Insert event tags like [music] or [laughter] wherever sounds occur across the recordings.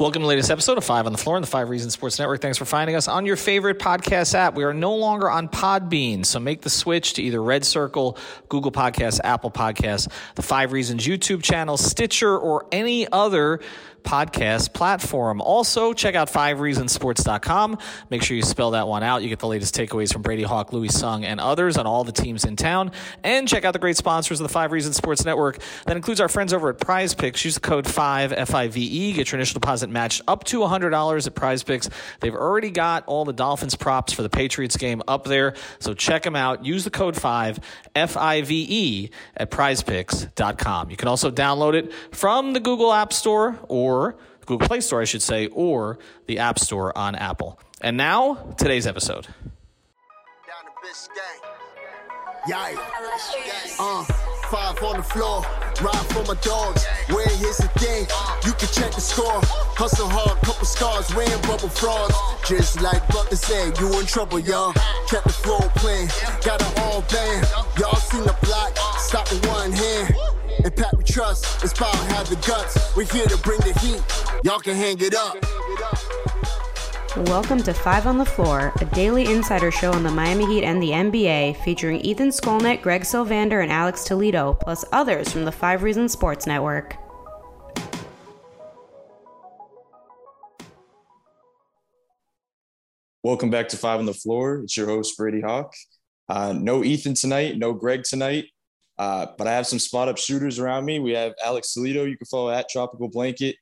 Welcome to the latest episode of Five on the Floor on the Five Reasons Sports Network. Thanks for finding us on your favorite podcast app. We are no longer on Podbean, so make the switch to either Red Circle, Google Podcasts, Apple Podcasts, the Five Reasons YouTube channel, Stitcher, or any other podcast platform. Also, check out fivereasonsports.com. Make sure you spell that one out. You get the latest takeaways from Brady Hawk, Louis Sung, and others on all the teams in town. And check out the great sponsors of the Five Reasons Sports Network. That includes our friends over at Prize Picks. Use the code 5 FIVE. Get your initial deposit matched up to $100 at Prize Picks. They've already got all the Dolphins props for the Patriots game up there. So check them out. Use the code 5 FIVE at prizepicks.com. You can also download it from the Google App Store or Google Play Store, I should say, or the App Store on Apple. And now, today's episode. Yikes. Uh, five on the floor, ride for my dogs. Where here's the thing, you can check the score. Hustle hard, couple scars, wearing bubble frauds. Just like Butler said, you in trouble, y'all. Kept the flow playing, got it all band. Y'all seen the block, stop with one hand. And Pat we trust, it's power have the guts. We're here to bring the heat, y'all can hang it up. Welcome to Five on the Floor, a daily insider show on the Miami Heat and the NBA, featuring Ethan Skolnick, Greg Sylvander, and Alex Toledo, plus others from the Five Reasons Sports Network. Welcome back to Five on the Floor. It's your host, Brady Hawk. Uh, no Ethan tonight, no Greg tonight, uh, but I have some spot up shooters around me. We have Alex Toledo, you can follow at Tropical Blanket,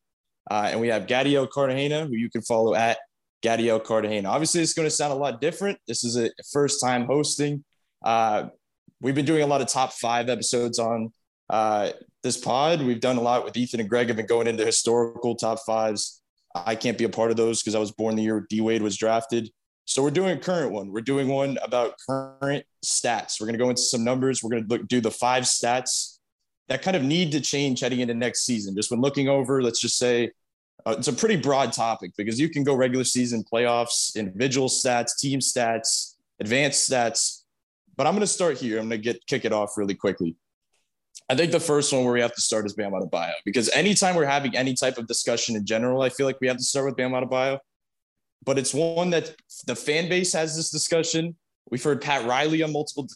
uh, and we have Gadiel Cartagena, who you can follow at Gadiel Cartagena. Obviously, it's going to sound a lot different. This is a first time hosting. Uh, we've been doing a lot of top five episodes on uh, this pod. We've done a lot with Ethan and Greg, have been going into historical top fives. I can't be a part of those because I was born the year D Wade was drafted. So we're doing a current one. We're doing one about current stats. We're going to go into some numbers. We're going to look, do the five stats that kind of need to change heading into next season. Just when looking over, let's just say uh, it's a pretty broad topic because you can go regular season, playoffs, individual stats, team stats, advanced stats. But I'm going to start here. I'm going to get kick it off really quickly. I think the first one where we have to start is Bam Adebayo because anytime we're having any type of discussion in general, I feel like we have to start with Bam Adebayo. But it's one that the fan base has this discussion. We've heard Pat Riley on multiple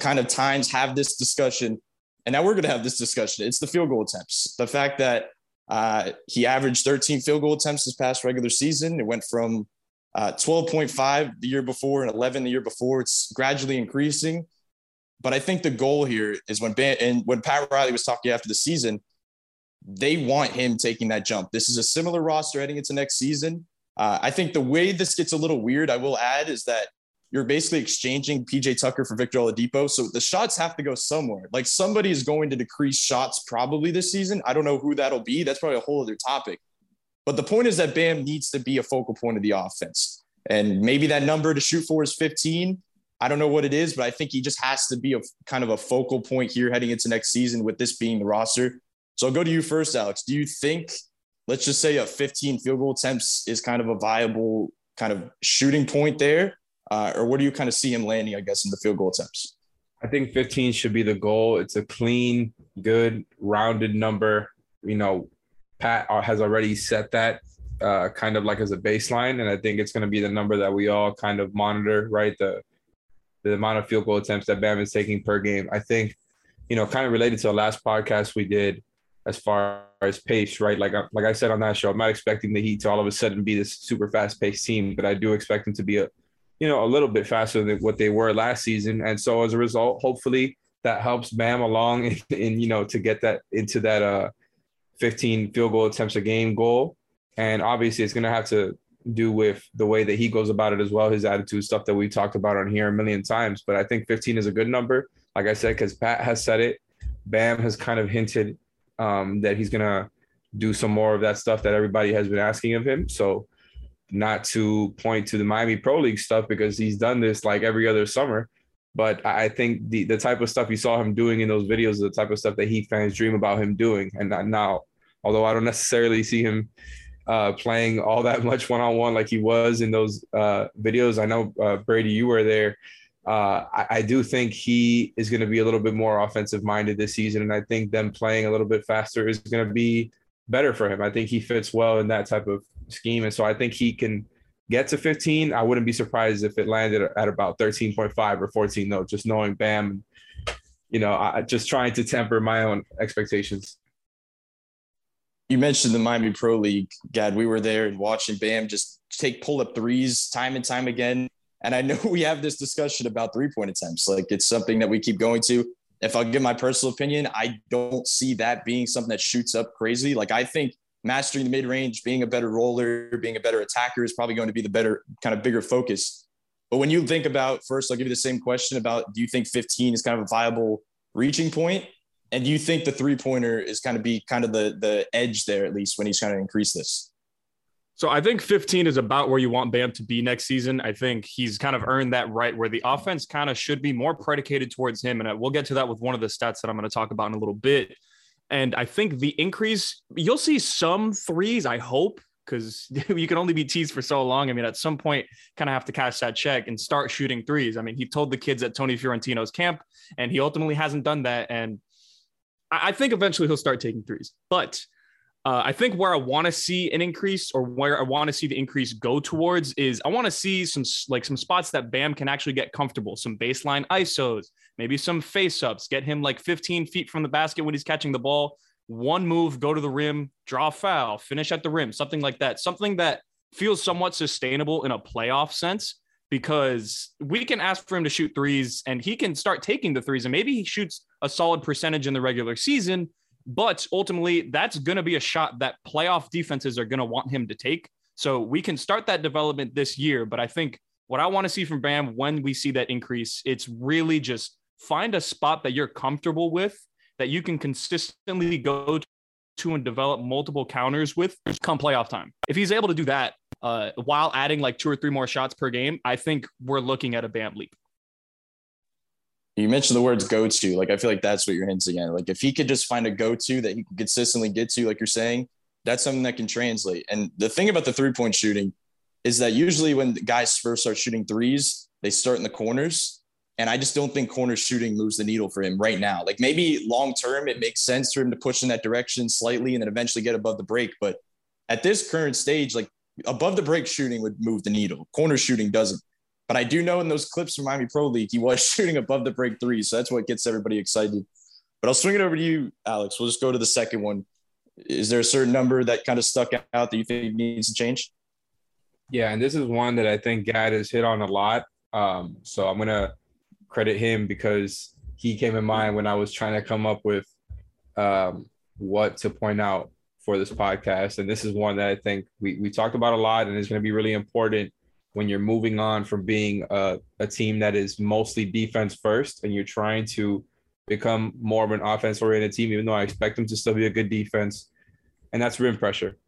kind of times have this discussion, and now we're going to have this discussion. It's the field goal attempts. The fact that uh, he averaged 13 field goal attempts this past regular season. It went from uh, 12.5 the year before and 11 the year before. It's gradually increasing. But I think the goal here is when and when Pat Riley was talking after the season, they want him taking that jump. This is a similar roster heading into next season. Uh, I think the way this gets a little weird, I will add, is that you're basically exchanging PJ Tucker for Victor Oladipo. So the shots have to go somewhere. Like somebody is going to decrease shots probably this season. I don't know who that'll be. That's probably a whole other topic. But the point is that Bam needs to be a focal point of the offense. And maybe that number to shoot for is 15. I don't know what it is, but I think he just has to be a kind of a focal point here heading into next season with this being the roster. So I'll go to you first, Alex. Do you think, let's just say a 15 field goal attempts is kind of a viable kind of shooting point there? Uh, or what do you kind of see him landing, I guess, in the field goal attempts? I think 15 should be the goal. It's a clean, good, rounded number. You know, Pat has already set that uh, kind of like as a baseline, and I think it's going to be the number that we all kind of monitor, right? The the amount of field goal attempts that Bam is taking per game. I think, you know, kind of related to the last podcast we did as far as pace, right? Like like I said on that show, I'm not expecting the Heat to all of a sudden be this super fast paced team, but I do expect them to be a you know, a little bit faster than what they were last season. And so as a result, hopefully that helps Bam along [laughs] in, you know, to get that into that uh 15 field goal attempts a game goal. And obviously it's going to have to do with the way that he goes about it as well, his attitude, stuff that we talked about on here a million times. But I think 15 is a good number. Like I said, because Pat has said it, Bam has kind of hinted um, that he's to do some more of that stuff that everybody has been asking of him. So not to point to the Miami Pro League stuff because he's done this like every other summer. But I think the the type of stuff you saw him doing in those videos is the type of stuff that Heat fans dream about him doing. And now, although I don't necessarily see him uh, playing all that [laughs] much one on one like he was in those uh, videos, I know uh, Brady, you were there. Uh, I, I, do think he is going to be a little bit more offensive minded this season, and I think them playing a little bit faster is going to be better for him. I think he fits well in that type of scheme. And so I think he can get to 15. I wouldn't be surprised if it landed at about 13.5 or 14, though, just knowing Bam, you know, I, just trying to temper my own expectations. You mentioned the Miami Pro League, Gad. We were there and watching Bam just take pull up threes time and time again. And I know [laughs] we have this discussion about three point attempts. Like it's something that we keep going to. If I'll give my personal opinion, I don't see that being something that shoots up crazy. Like I think mastering the mid range, being a better roller, being a better attacker is probably going to be the better kind of bigger focus. But when you think about first, I'll give you the same question about do you think 15 is kind of a viable reaching point? And do you think the three pointer is kind of be kind of the the edge there at least when he's trying to increase this? So I think 15 is about where you want Bam to be next season. I think he's kind of earned that right where the offense kind of should be more predicated towards him. And we'll get to that with one of the stats that I'm going to talk about in a little bit. And I think the increase, you'll see some threes, I hope, because [laughs] you can only be teased for so long. I mean, at some point, kind of have to cash that check and start shooting threes. I mean, he told the kids at Tony Fiorentino's camp, and he ultimately hasn't done that. And I think eventually he'll start taking threes. But uh, I think where I want to see an increase or where I want to see the increase go towards is I want to see some like some spots that Bam can actually get comfortable, some baseline ISOs, maybe some face ups, get him like 15 feet from the basket when he's catching the ball. One move, go to the rim, draw foul, finish at the rim, something like that. Something that feels somewhat sustainable in a playoff sense because we can ask for him to shoot threes and he can start taking the threes and maybe he shoots a solid percentage in the regular season. But ultimately, that's going to be a shot that playoff defenses are going to want him to take. So we can start that development this year. But I think what I want to see from Bam when we see that increase, it's really just find a spot that you're comfortable with that you can consistently go to and develop multiple counters with come playoff time. If he's able to do that uh, while adding like two or three more shots per game, I think we're looking at a Bam leap. You mentioned the words go to. Like, I feel like that's what you're hinting at. Like, if he could just find a go to that he can consistently get to, like you're saying, that's something that can translate. And the thing about the three point shooting is that usually when guys first start shooting threes, they start in the corners. And I just don't think corner shooting moves the needle for him right now. Like maybe long term, it makes sense for him to push in that direction slightly and then eventually get above the break. But at this current stage, like above the break shooting would move the needle. Corner shooting doesn't. But I do know in those clips from Miami Pro League, he was [laughs] shooting above the break three. So that's what gets everybody excited. But I'll swing it over to you, Alex. We'll just go to the second one. Is there a certain number that kind of stuck out that you think needs to change? Yeah, and this is one that I think Gad has hit on a lot. Um, so I'm gonna credit him because he came in mind when I was trying to come up with um, what to point out for this podcast. And this is one that I think we, we talked about a lot and is going to be really important when you're moving on from being a, a team that is mostly defense first and you're trying to become more of an offense oriented team, even though I expect them to still be a good defense. And that's rim pressure.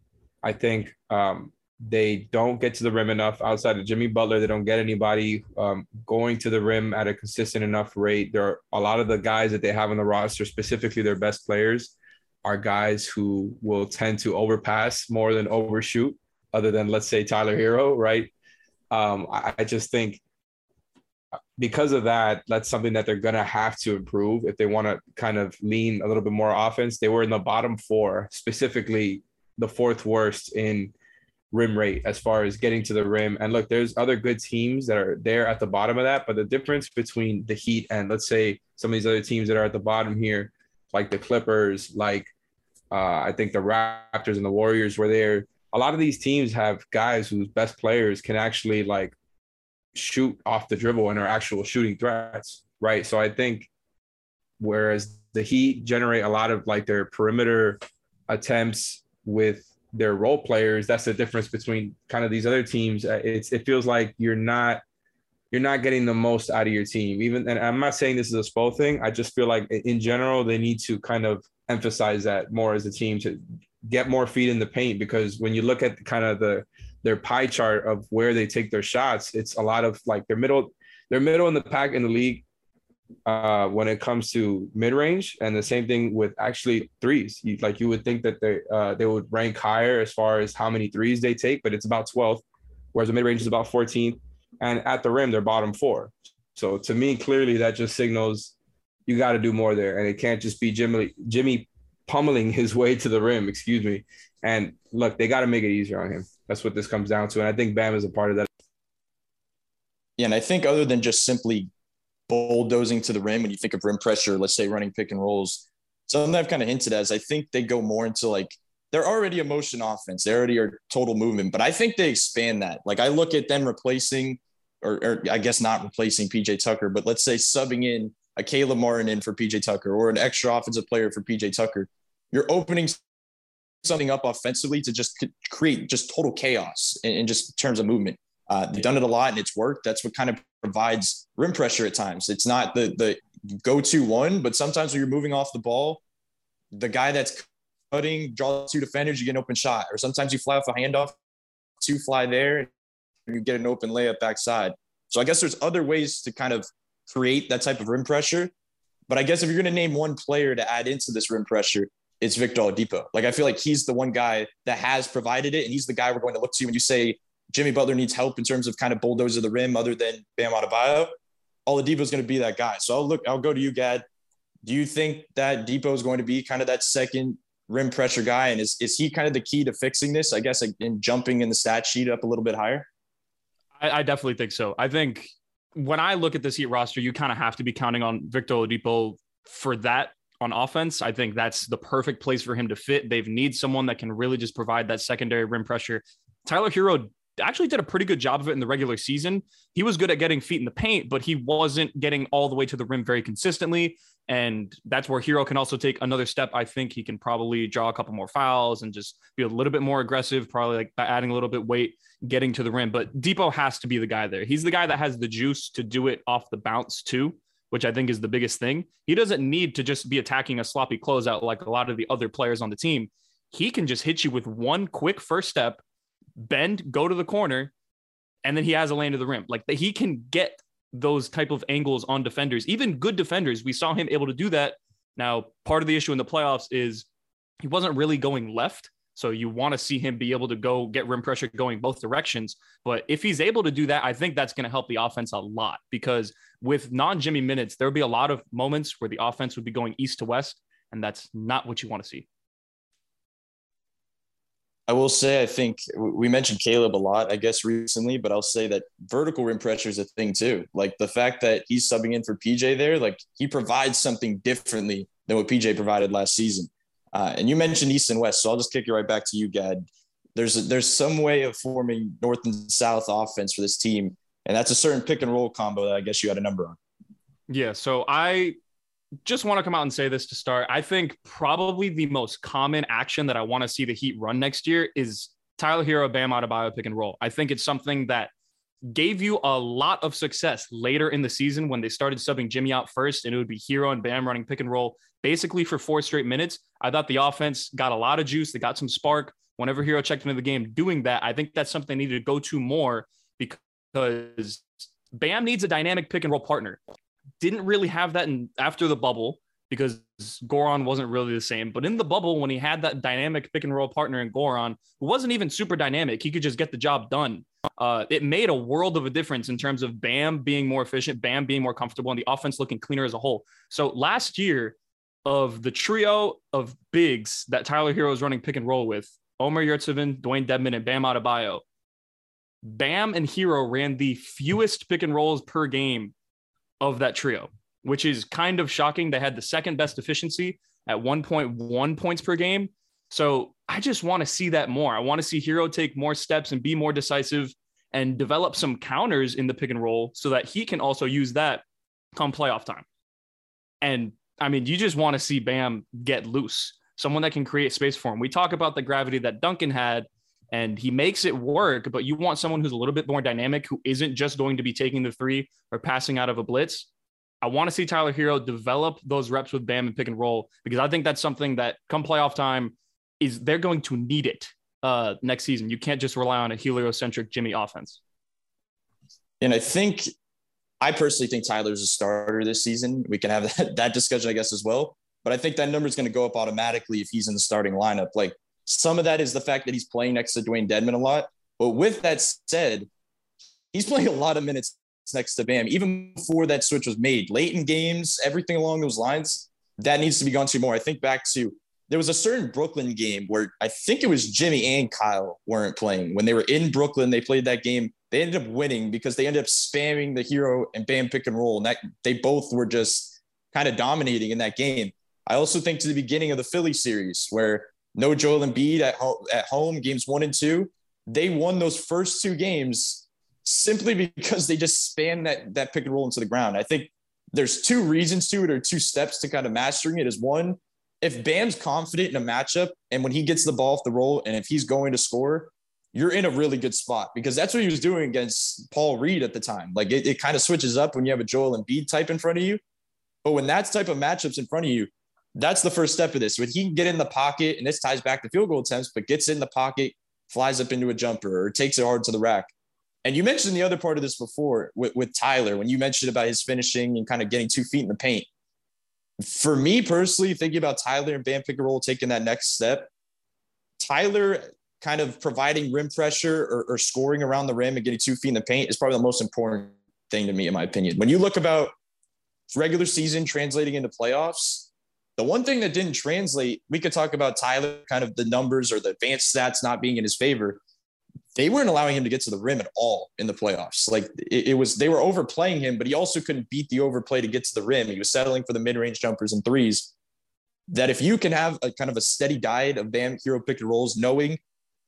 I think um, they don't get to the rim enough outside of Jimmy Butler. They don't get anybody um, going to the rim at a consistent enough rate. There are a lot of the guys that they have on the roster, specifically their best players, are guys who will tend to overpass more than overshoot, other than, let's say, Tyler Herro, right? Um, I, I just think because of that, that's something that they're going to have to improve if they want to kind of lean a little bit more offense. They were in the bottom four, specifically the fourth worst in rim rate as far as getting to the rim. And look, there's other good teams that are there at the bottom of that, but the difference between the Heat and let's say some of these other teams that are at the bottom here, like the Clippers, like uh, I think the Raptors and the Warriors were there. A lot of these teams have guys whose best players can actually like shoot off the dribble and are actual shooting threats, right? So I think whereas the Heat generate a lot of like their perimeter attempts with their role players. That's the difference between kind of these other teams. Uh, it's it feels like you're not you're not getting the most out of your team. Even and I'm not saying this is a Spo thing. I just feel like in general they need to kind of emphasize that more as a team to get more feet in the paint because when you look at kind of the their pie chart of where they take their shots, it's a lot of like their middle, they're middle in the pack in the league uh, when it comes to mid range, and the same thing with actually threes. You, like you would think that they uh, they would rank higher as far as how many threes they take, but it's about 12th, whereas the mid range is about 14th, and at the rim they're bottom four. So to me, clearly that just signals you got to do more there, and it can't just be Jimmy Jimmy pummeling his way to the rim. Excuse me. And look, they got to make it easier on him. That's what this comes down to. And I think Bam is a part of that. Yeah, and I think other than just simply bulldozing to the rim, when you think of rim pressure, let's say running pick and rolls, something I've kind of hinted as I think they go more into like they're already a motion offense. They already are total movement, but I think they expand that. Like I look at them replacing, or, or I guess not replacing PJ Tucker, but let's say subbing in a Caleb Martin in for PJ Tucker or an extra offensive player for PJ Tucker. You're opening something up offensively to just create just total chaos in, in just terms of movement. Uh, they've done it a lot and it's worked. That's what kind of provides rim pressure at times. It's not the the go to one, but sometimes when you're moving off the ball, the guy that's cutting, draw two defenders, you get an open shot. Or sometimes you fly off a handoff, two fly there, and you get an open layup backside. So I guess there's other ways to kind of create that type of rim pressure. But I guess if you're going to name one player to add into this rim pressure, it's Victor Oladipo. Like I feel like he's the one guy that has provided it, and he's the guy we're going to look to when you say Jimmy Butler needs help in terms of kind of bulldozer the rim, other than Bam Adebayo. Oladipo is going to be that guy. So I'll look. I'll go to you, Gad. Do you think that Dipo is going to be kind of that second rim pressure guy, and is is he kind of the key to fixing this? I guess in jumping in the stat sheet up a little bit higher. I, I definitely think so. I think when I look at this Heat roster, you kind of have to be counting on Victor Oladipo for that on offense. I think that's the perfect place for him to fit. They've need someone that can really just provide that secondary rim pressure. Tyler Herro actually did a pretty good job of it in the regular season. He was good at getting feet in the paint, but he wasn't getting all the way to the rim very consistently. And that's where Herro can also take another step. I think he can probably draw a couple more fouls and just be a little bit more aggressive, probably like adding a little bit weight, getting to the rim. But Dipo has to be the guy there. He's the guy that has the juice to do it off the bounce too, which I think is the biggest thing. He doesn't need to just be attacking a sloppy closeout like a lot of the other players on the team. He can just hit you with one quick first step, bend, go to the corner, and then he has a lane to the rim. Like he can get those type of angles on defenders, even good defenders. We saw him able to do that. Now, part of the issue in the playoffs is he wasn't really going left. So you want to see him be able to go get rim pressure going both directions. But if he's able to do that, I think that's going to help the offense a lot because with non Jimmy minutes, there'll be a lot of moments where the offense would be going east to west. And that's not what you want to see. I will say, I think we mentioned Caleb a lot, I guess, recently, but I'll say that vertical rim pressure is a thing too. Like the fact that he's subbing in for PJ there, like he provides something differently than what PJ provided last season. Uh, and you mentioned East and West, so I'll just kick you right back to you, Gad. There's a, there's some way of forming North and South offense for this team, and that's a certain pick and roll combo that I guess you had a number on. Yeah, so I just want to come out and say this to start. I think probably the most common action that I want to see the Heat run next year is Tyler Herro, Bam Adebayo pick and roll. I think it's something that gave you a lot of success later in the season when they started subbing Jimmy out first, and it would be Herro and Bam running pick and roll basically for four straight minutes. I thought the offense got a lot of juice. They got some spark whenever Herro checked into the game. Doing that, I think that's something they need to go to more because Bam needs a dynamic pick and roll partner didn't really have that in after the bubble because Goran wasn't really the same. But in the bubble, when he had that dynamic pick and roll partner in Goran, who wasn't even super dynamic, he could just get the job done. Uh, it made a world of a difference in terms of Bam being more efficient, Bam being more comfortable, and the offense looking cleaner as a whole. So last year, of the trio of bigs that Tyler Herro is running pick and roll with, Omer Yurtseven, Dwayne Dedmon, and Bam Adebayo, Bam and Herro ran the fewest pick and rolls per game of that trio, which is kind of shocking. They had the second best efficiency at 1.1 points per game. So I just want to see that more. I want to see Herro take more steps and be more decisive and develop some counters in the pick and roll so that he can also use that come playoff time. And I mean, you just want to see Bam get loose, someone that can create space for him. We talk about the gravity that Duncan had and he makes it work. But you want someone who's a little bit more dynamic, who isn't just going to be taking the three or passing out of a blitz. I want to see Tyler Herro develop those reps with Bam and pick and roll because I think that's something that come playoff time is they're going to need it uh, next season. You can't just rely on a heliocentric Jimmy offense. And I think I personally think Tyler's a starter this season. We can have that, [laughs] that discussion, I guess, as well. But I think that number is going to go up automatically if he's in the starting lineup. Like some of that is the fact that he's playing next to Dwayne Dedmon a lot. But with that said, he's playing a lot of minutes next to Bam, even before that switch was made. Late in games, everything along those lines, that needs to be gone to more. I think back to there was a certain Brooklyn game where I think it was Jimmy and Kyle weren't playing. When they were in Brooklyn, they played that game. They ended up winning because they ended up spamming the Herro and Bam pick and roll. And that they both were just kind of dominating in that game. I also think to the beginning of the Philly series where no Joel Embiid at, ho- at home, games one and two, they won those first two games simply because they just span that, that pick and roll into the ground. I think there's two reasons to it or two steps to kind of mastering it is one, if Bam's confident in a matchup and when he gets the ball off the roll and if he's going to score, you're in a really good spot because that's what he was doing against Paul Reed at the time. Like it, it kind of switches up when you have a Joel Embiid type in front of you. But when that type of matchups in front of you, that's the first step of this. When he can get in the pocket, and this ties back to field goal attempts, but gets in the pocket, flies up into a jumper, or takes it hard to the rack. And you mentioned the other part of this before with, with Tyler when you mentioned about his finishing and kind of getting two feet in the paint for me personally, thinking about Tyler and Bam pick taking that next step, Tyler kind of providing rim pressure or, or, scoring around the rim and getting two feet in the paint is probably the most important thing to me, in my opinion. When you look about regular season translating into playoffs, the one thing that didn't translate, we could talk about Tyler, kind of the numbers or the advanced stats not being in his favor they weren't allowing him to get to the rim at all in the playoffs. Like it, it, was, they were overplaying him, but he also couldn't beat the overplay to get to the rim. He was settling for the mid range jumpers and threes. That if you can have a kind of a steady diet of Bam Herro pick and rolls, knowing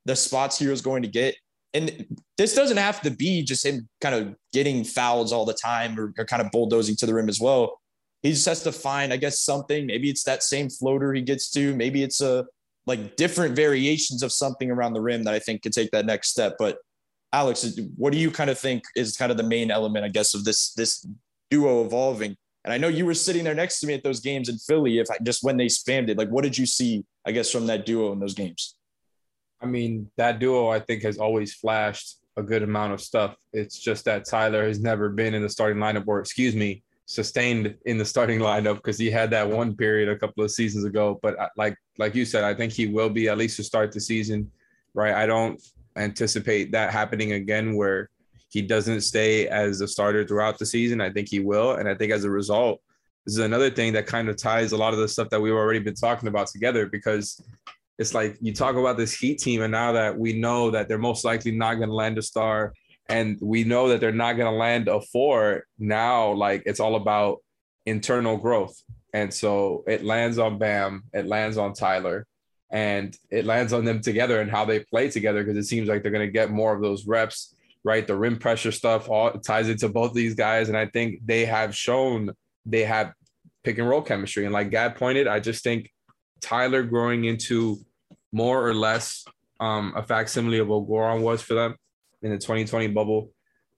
the spots Herro's going to get, and this doesn't have to be just him kind of getting fouls all the time or, or kind of bulldozing to the rim as well. He just has to find, I guess, something. Maybe it's that same floater he gets to. Maybe it's a like different variations of something around the rim that I think could take that next step. But Alex, what do you kind of think is kind of the main element, I guess, of this this duo evolving? And I know you were sitting there next to me at those games in Philly. If I, just when they spammed it, like what did you see? I guess from that duo in those games. I mean, that duo I think has always flashed a good amount of stuff. It's just that Tyler has never been in the starting lineup, or excuse me, sustained in the starting lineup because he had that one period a couple of seasons ago. But like like you said, I think he will be at least to start the season, right? I don't anticipate that happening again where he doesn't stay as a starter throughout the season. I think he will, and I think as a result, this is another thing that kind of ties a lot of the stuff that we've already been talking about together because it's like you talk about this Heat team, and now that we know that they're most likely not going to land a star and we know that they're not going to land a four now like it's all about internal growth. And so it lands on bam it lands on tyler and it lands on them together and how they play together because it seems like they're going to get more of those reps right? The rim pressure stuff all ties into both these guys and i think they have shown they have pick and roll chemistry. And like gad pointed i just think tyler growing into more or less um, a facsimile of what Goran was for them in the 2020 bubble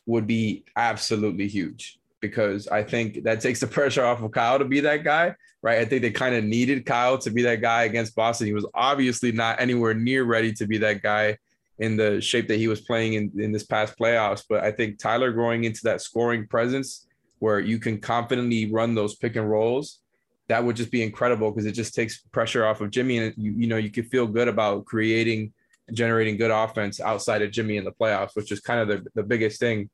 would be absolutely huge because I think that takes the [laughs] pressure off of Kyle to be that guy, right? I think they kind of needed Kyle to be that guy against Boston. He was obviously not anywhere near ready to be that guy in the shape that he was playing in, in this past playoffs. But I think Tyler growing into that scoring presence where you can confidently run those pick and rolls, that would just be incredible because it just takes pressure off of Jimmy. And you, you know, you could feel good about creating generating good offense outside of Jimmy in the playoffs, which is kind of the, the biggest thing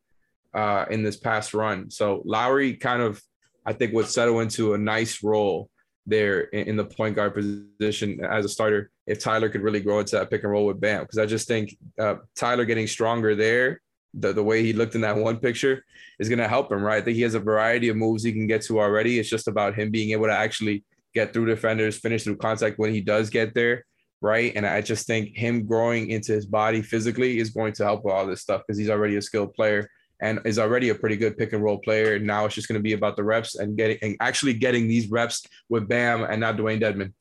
uh, in this past run. So Lowry kind of, I think, would settle into a nice role there in, in the point guard position as a starter if Tyler could really grow into that pick and roll with Bam. Because I just think uh, Tyler getting stronger there, the, the way he looked in that one picture, is going to help him, right? I think he has a variety of moves he can get to already. It's just about him being able to actually get through defenders, finish through contact when he does get there right? And I just think him growing into his body physically is going to help with all this stuff because he's already a skilled player and is already a pretty good pick and roll player. And now it's just going to be about the reps and getting and actually getting these reps with Bam and not Dwayne Dedmon.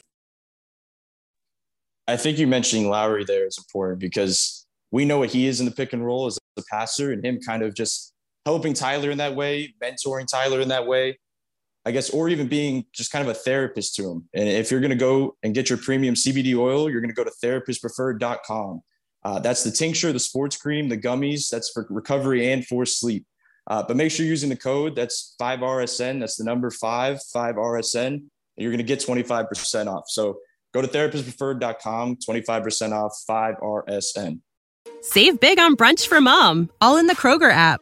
I think you mentioning Lowry there is important because we know what he is in the pick and roll as a passer, and him kind of just helping Tyler in that way, mentoring Tyler in that way. I guess, or even being just kind of a therapist to them. And if you're going to go and get your premium CBD oil, you're going to go to therapistpreferred.com. Uh, that's the tincture, the sports cream, the gummies. That's for recovery and for sleep. Uh, but make sure you're using the code. That's 5RSN. That's the number five, 5RSN. And you're going to get 25% off. So go to therapistpreferred.com, 25% off 5RSN. Save big on brunch for mom, all in the Kroger app.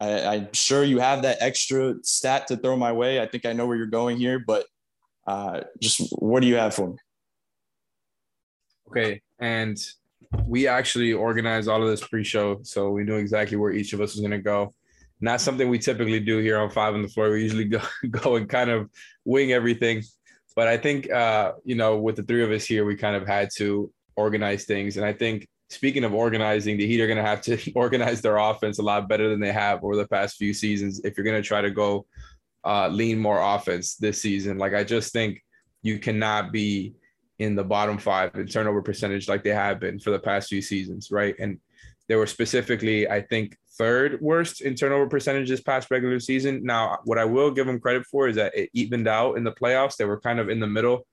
I, am sure you have that extra stat to throw my way. I think I know where you're going here, but uh, just what do you have for me? Okay. And we actually organized all of this pre-show, so we knew exactly where each of us was going to go. Not something we typically do here on Five on the Floor. We usually go, [laughs] go and kind of wing everything. But I think, uh, you know, with the three of us here, we kind of had to organize things. And I think speaking of organizing, the Heat are going to have to [laughs] organize their offense a lot better than they have over the past few seasons if you're going to try to go uh, lean more offense this season. Like, I just think you cannot be in the bottom five in turnover percentage like they have been for the past few seasons, right? And they were specifically, I think, third worst in turnover percentage this past regular season. Now, what I will give them credit for is that it evened out in the playoffs. They were kind of in the middle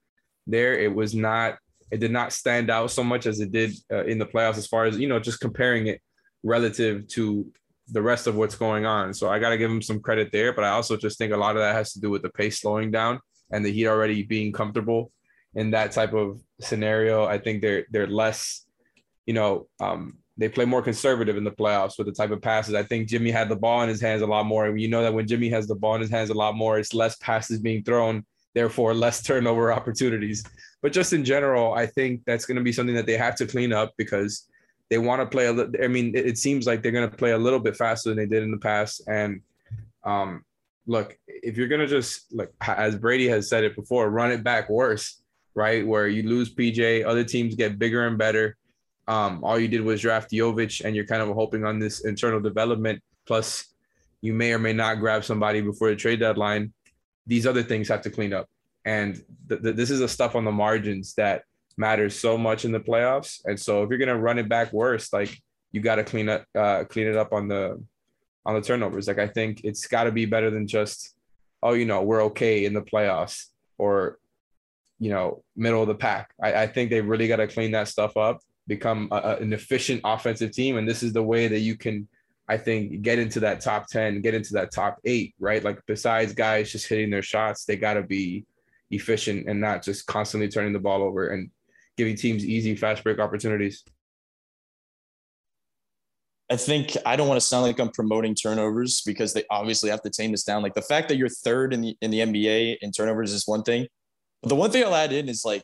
there. It was not it did not stand out so much as it did uh, in the playoffs as far as you know just comparing it relative to the rest of what's going on so i got to give him some credit there but i also just think a lot of that has to do with the pace slowing down and the heat already being comfortable in that type of scenario i think they're they're less you know um, they play more conservative in the playoffs with the type of passes. I think Jimmy had the ball in his hands a lot more. And you know that when Jimmy has the ball in his hands a lot more, it's less passes being thrown, therefore less turnover opportunities. But just in general, I think that's going to be something that they have to clean up because they want to play a little. I mean, it, it seems like they're going to play a little bit faster than they did in the past. And um, look, if you're going to just like as Brady has said it before, run it back worse, right? Where you lose PJ, other teams get bigger and better. Um, all you did was draft Jovic, and you're kind of hoping on this internal development. Plus, you may or may not grab somebody before the trade deadline. These other things have to clean up. And th- th- this is the stuff on the margins that matters so much in the playoffs. And so if you're gonna run it back worse, like you got to clean up, uh, clean it up on the on the turnovers. Like I think it's got to be better than just, oh, you know, we're okay in the playoffs or, you know, middle of the pack. I, I think they really got to clean that stuff up, become a, a, an efficient offensive team, and this is the way that you can. I think get into that top 10, get into that top eight, right? Like besides guys just hitting their shots, they got to be efficient and not just constantly turning the ball over and giving teams easy fast break opportunities. I think I don't want to sound like I'm promoting turnovers because they obviously have to tame this down. Like the fact that you're third in the in the NBA in turnovers is one thing. But the one thing I'll add in is like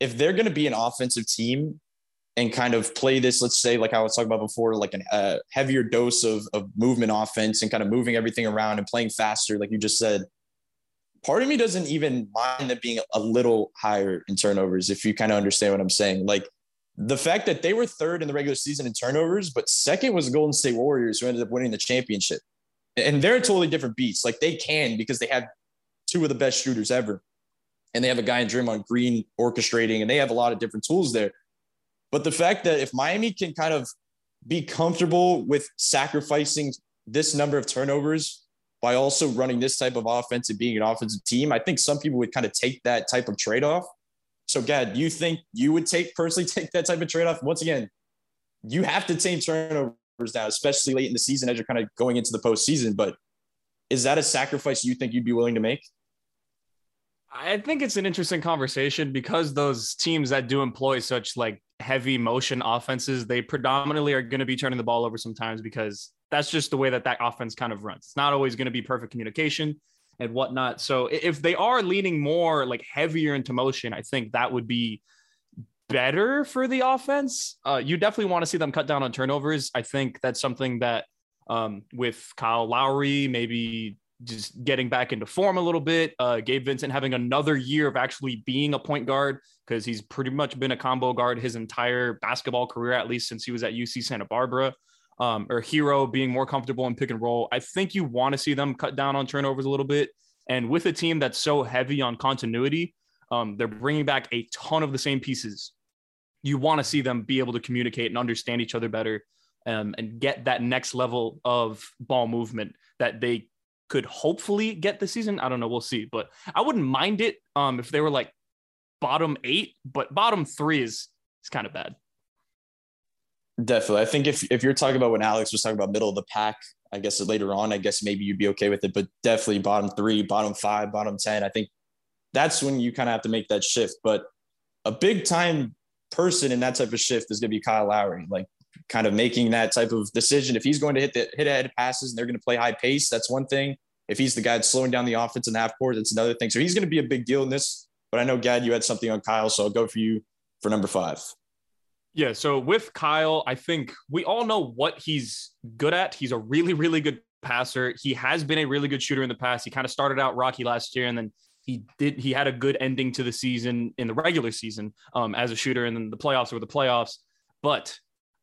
if they're going to be an offensive team and kind of play this, let's say, like I was talking about before, like a uh, heavier dose of, of movement offense and kind of moving everything around and playing faster, like you just said, part of me doesn't even mind them being a little higher in turnovers, if you kind of understand what I'm saying. Like the fact that they were third in the regular season in turnovers, but second was the Golden State Warriors, who ended up winning the championship. And they're a totally different beats. Like they can because they have two of the best shooters ever. And they have a guy in Draymond Green orchestrating, and they have a lot of different tools there. But the fact that if Miami can kind of be comfortable with sacrificing this number of turnovers by also running this type of offense and being an offensive team, I think some people would kind of take that type of trade off. So, Gad, do you think you would take personally [laughs] take that type of trade off? Once again, you have to take turnovers now, especially late in the season as you're kind of going into the postseason. But is that a sacrifice you think you'd be willing to make? I think it's an interesting conversation because those teams that do employ such like heavy motion offenses, they predominantly are going to be turning the ball over sometimes because that's just the way that that offense kind of runs. It's not always going to be perfect communication and whatnot. So if they are leaning more like heavier into motion, I think that would be better for the offense. Uh, you definitely want to see them cut down on turnovers. I think that's something that um, with Kyle Lowry, maybe just getting back into form a little bit. Uh, Gabe Vincent having another year of actually being a point guard because he's pretty much been a combo guard his entire basketball career, at least since he was at UC Santa Barbara um, or Herro being more comfortable in pick and roll. I think you want to see them cut down on turnovers a little bit. And with a team that's so heavy on continuity, um, they're bringing back a ton of the same pieces. You want to see them be able to communicate and understand each other better. um, and get that next level of ball movement that they could hopefully get this season. I don't know. We'll see. But I wouldn't mind it um, if they were like bottom eight, but bottom three is, is kind of bad. Definitely. I think if, if you're talking about when Alex was talking about middle of the pack, I guess later on, I guess maybe you'd be okay with it, but definitely bottom three, bottom five, bottom 10. I think that's when you kind of have to make that shift. But a big time person in that type of shift is going to be Kyle Lowry. Like kind of making that type of decision. If he's going to hit the hit ahead passes and they're going to play high pace, that's one thing. If he's the guy that's slowing down the offense in half court, that's another thing. So he's going to be a big deal in this. But I know Gad, you had something on Kyle, so I'll go for you for number five. Yeah. So with Kyle, I think we all know what he's good at. He's a really, really good passer. He has been a really good shooter in the past. He kind of started out rocky last year and then he did he had a good ending to the season in the regular season um, as a shooter and then the playoffs were the playoffs. But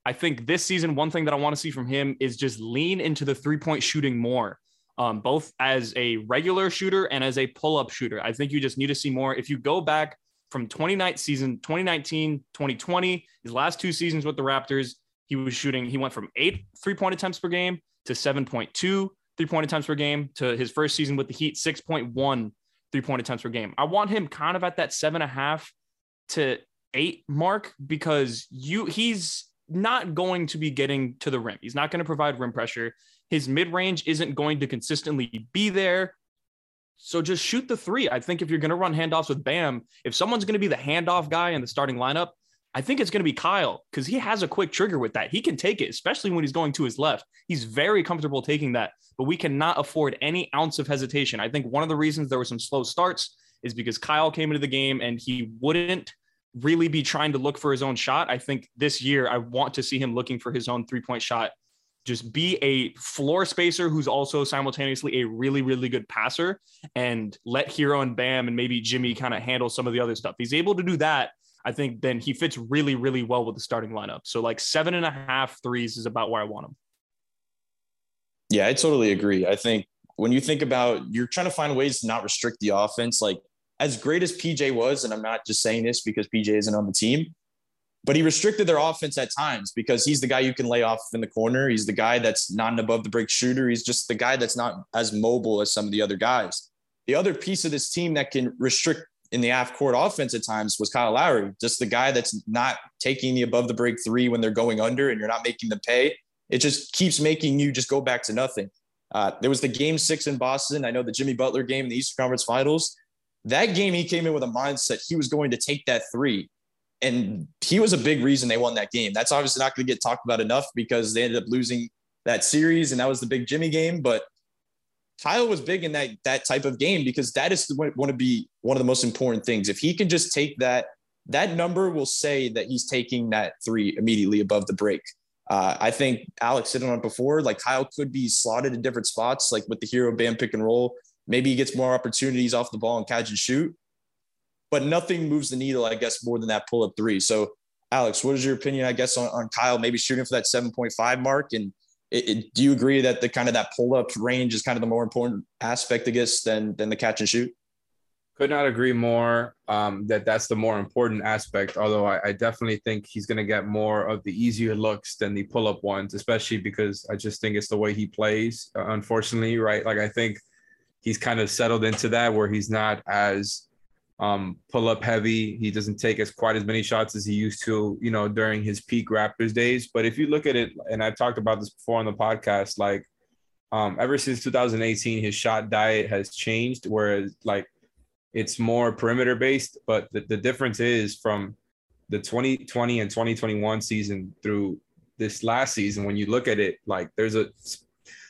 I think this season, one thing that I want to see from him is just lean into the three point shooting more, um, both as a regular shooter and as a pull up shooter. I think you just need to see more. If you go back from 2019 season 2019, 2020, his last two seasons with the Raptors, he was shooting, he went from eight three point attempts per game to 7.2 three point attempts per game to his first season with the Heat, 6.1 three point attempts per game. I want him kind of at that seven and a half to eight mark because you he's not going to be getting to the rim. He's not going to provide rim pressure. His mid range isn't going to consistently be there. So just shoot the three. I think if you're going to run handoffs with Bam, if someone's going to be the handoff guy in the starting lineup, I think it's going to be Kyle because he has a quick trigger with that. He can take it, especially when he's going to his left. He's very comfortable taking that, but we cannot afford any ounce of hesitation. I think one of the reasons there were some slow starts is because Kyle came into the game and he wouldn't really be trying to look for his own shot. I think this year I want to see him looking for his own three point shot. Just be a floor spacer who's also simultaneously a really, really good passer and let Herro and Bam and maybe Jimmy kind of handle some of the other stuff. He's able to do that. I think then he fits really, really well with the starting lineup. So like seven and a half threes is about where I want him. Yeah, I totally agree. I think when you think about you're trying to find ways to not restrict the offense, like as great as PJ was, and I'm not just saying this because PJ isn't on the team, but he restricted their offense at times because he's the guy you can lay off in the corner. He's the guy that's not an above the break shooter. He's just the guy that's not as mobile as some of the other guys. The other piece of this team that can restrict in the half court offense at times was Kyle Lowry, just the guy that's not taking the above the break three when they're going under and you're not making them pay. It just keeps making you just go back to nothing. Uh, there was the game six in Boston. I know the Jimmy Butler game in the Eastern Conference Finals that game he came in with a mindset he was going to take that three and he was a big reason they won that game that's obviously not going to get talked about enough because they ended up losing that series and that was the big jimmy game but kyle was big in that that type of game because that is want to be one of the most important things if he can just take that that number will say that he's taking that three immediately above the break uh, I think Alex hit on it before. Like Kyle could be slotted in different spots, like with the Herro Bam pick and roll. Maybe he gets more opportunities off the ball and catch and shoot, but nothing moves the needle, I guess, more than that pull up three. So, Alex, what is your opinion, I guess, on, on Kyle maybe shooting for that 7.5 mark? And it, it, do you agree that the kind of that pull up range is kind of the more important aspect, I guess, than, than the catch and shoot? Could not agree more um, that that's the more important aspect. Although I, I definitely think he's going to get more of the easier looks than the pull up ones, especially because I just think it's the way he plays. Uh, unfortunately, right? Like I think – he's kind of settled into that where he's not as um, pull up heavy. He doesn't take as quite as many shots as he used to, you know, during his peak Raptors days. But if you look at it, and I've talked about this before on the podcast, like um, ever since 2018, his shot diet has changed, whereas like it's more perimeter based. But the, the difference is from the 2020 and 2021 season through this last season, when you look at it, like there's a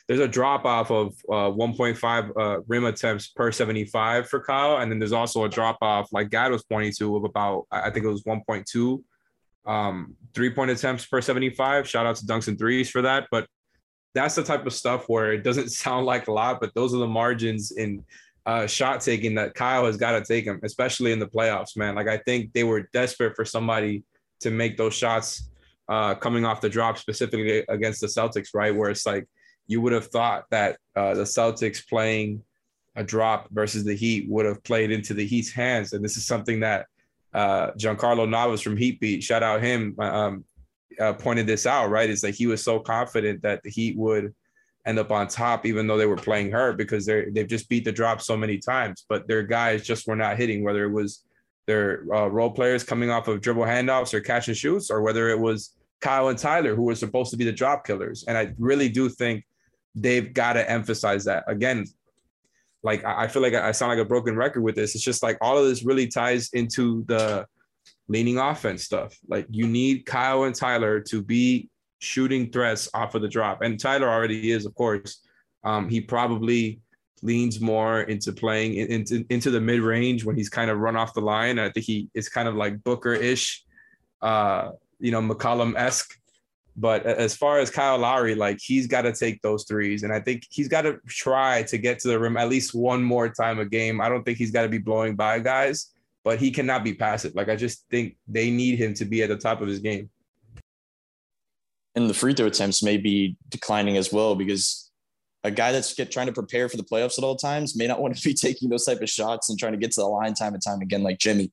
there's a drop off of uh, 1.5 uh, rim attempts per 75 for Kyle, and then there's also a drop off, like Gad was pointing to, of about I think it was 1.2 um, three point attempts per 75. Shout out to Dunks and threes for that, but that's the type of stuff where it doesn't [laughs] sound like a lot, but those are the margins in uh, shot taking that Kyle has got to take him, especially in the playoffs, man. Like I think they were desperate for somebody to make those shots uh, coming off the drop, specifically against the Celtics, right? Where it's like you would have thought that uh, the Celtics playing a drop versus the Heat would have played into the Heat's hands. And this is something that uh, Giancarlo Navas from Heat Beat, shout out him, um, uh, pointed this out, right? It's like he was so confident that the Heat would end up on top, even though they were playing hurt because they're they've just beat the drop so many times, but their guys just were not hitting, whether it was their uh, role players coming off of dribble handoffs or catch and shoots, or whether it was Kyle and Tyler who were supposed to be the drop killers. And I really do think they've got to emphasize that again. Like I feel like I sound like a broken record with this. It's just like all of this really ties into the leaning offense stuff. Like you need Kyle and Tyler to be shooting threats off of the drop. And Tyler already is, of course. Um, he probably leans more into playing into, into the mid range when he's kind of run off the line. I think he is kind of like Booker ish, uh, you know, McCollum esque. But as far as Kyle Lowry, like he's got to take those threes. And I think he's got to try to get to the rim at least one more time a game. I don't think he's got to be blowing by guys, but he cannot be passive. Like I just think they need him to be at the top of his game and the free throw attempts may be declining as well because a guy that's get, trying to prepare for the playoffs at all times may not [laughs] want to be taking those type of shots and trying to get to the line time and time again like Jimmy.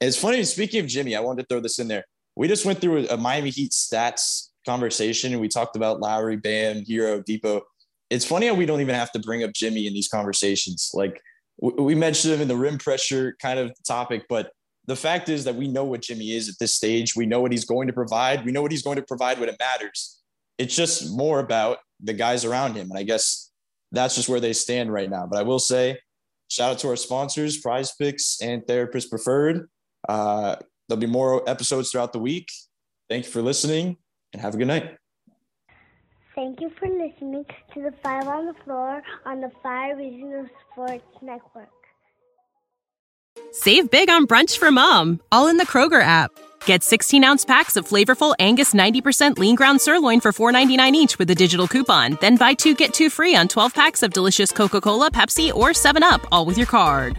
And it's funny, speaking of Jimmy, I wanted to throw this in there. We just went through a, a Miami Heat stats conversation and we talked about Lowry, Bam, Herro, Dipo. It's funny how we don't even have to bring up Jimmy in these conversations. Like we mentioned him in the rim pressure kind of topic, but the fact is that we know what Jimmy is at this stage. We know what he's going to provide. We know what he's going to provide when it matters. It's just more about the guys around him. And I guess that's just where they stand right now. But I will say, shout out to our sponsors, Prize Picks and Therapist Preferred. Uh, there'll be more episodes throughout the week. Thank you for listening and have a good night. Thank you for listening to the Five on the Floor on the Five Reasons Sports Network. Save big on brunch for mom, all in the Kroger app. Get 16 ounce packs of flavorful Angus 90% lean ground sirloin for $4.99 each with a digital coupon. Then buy two get two free on 12 packs of delicious Coca Cola, Pepsi, or 7UP, all with your card.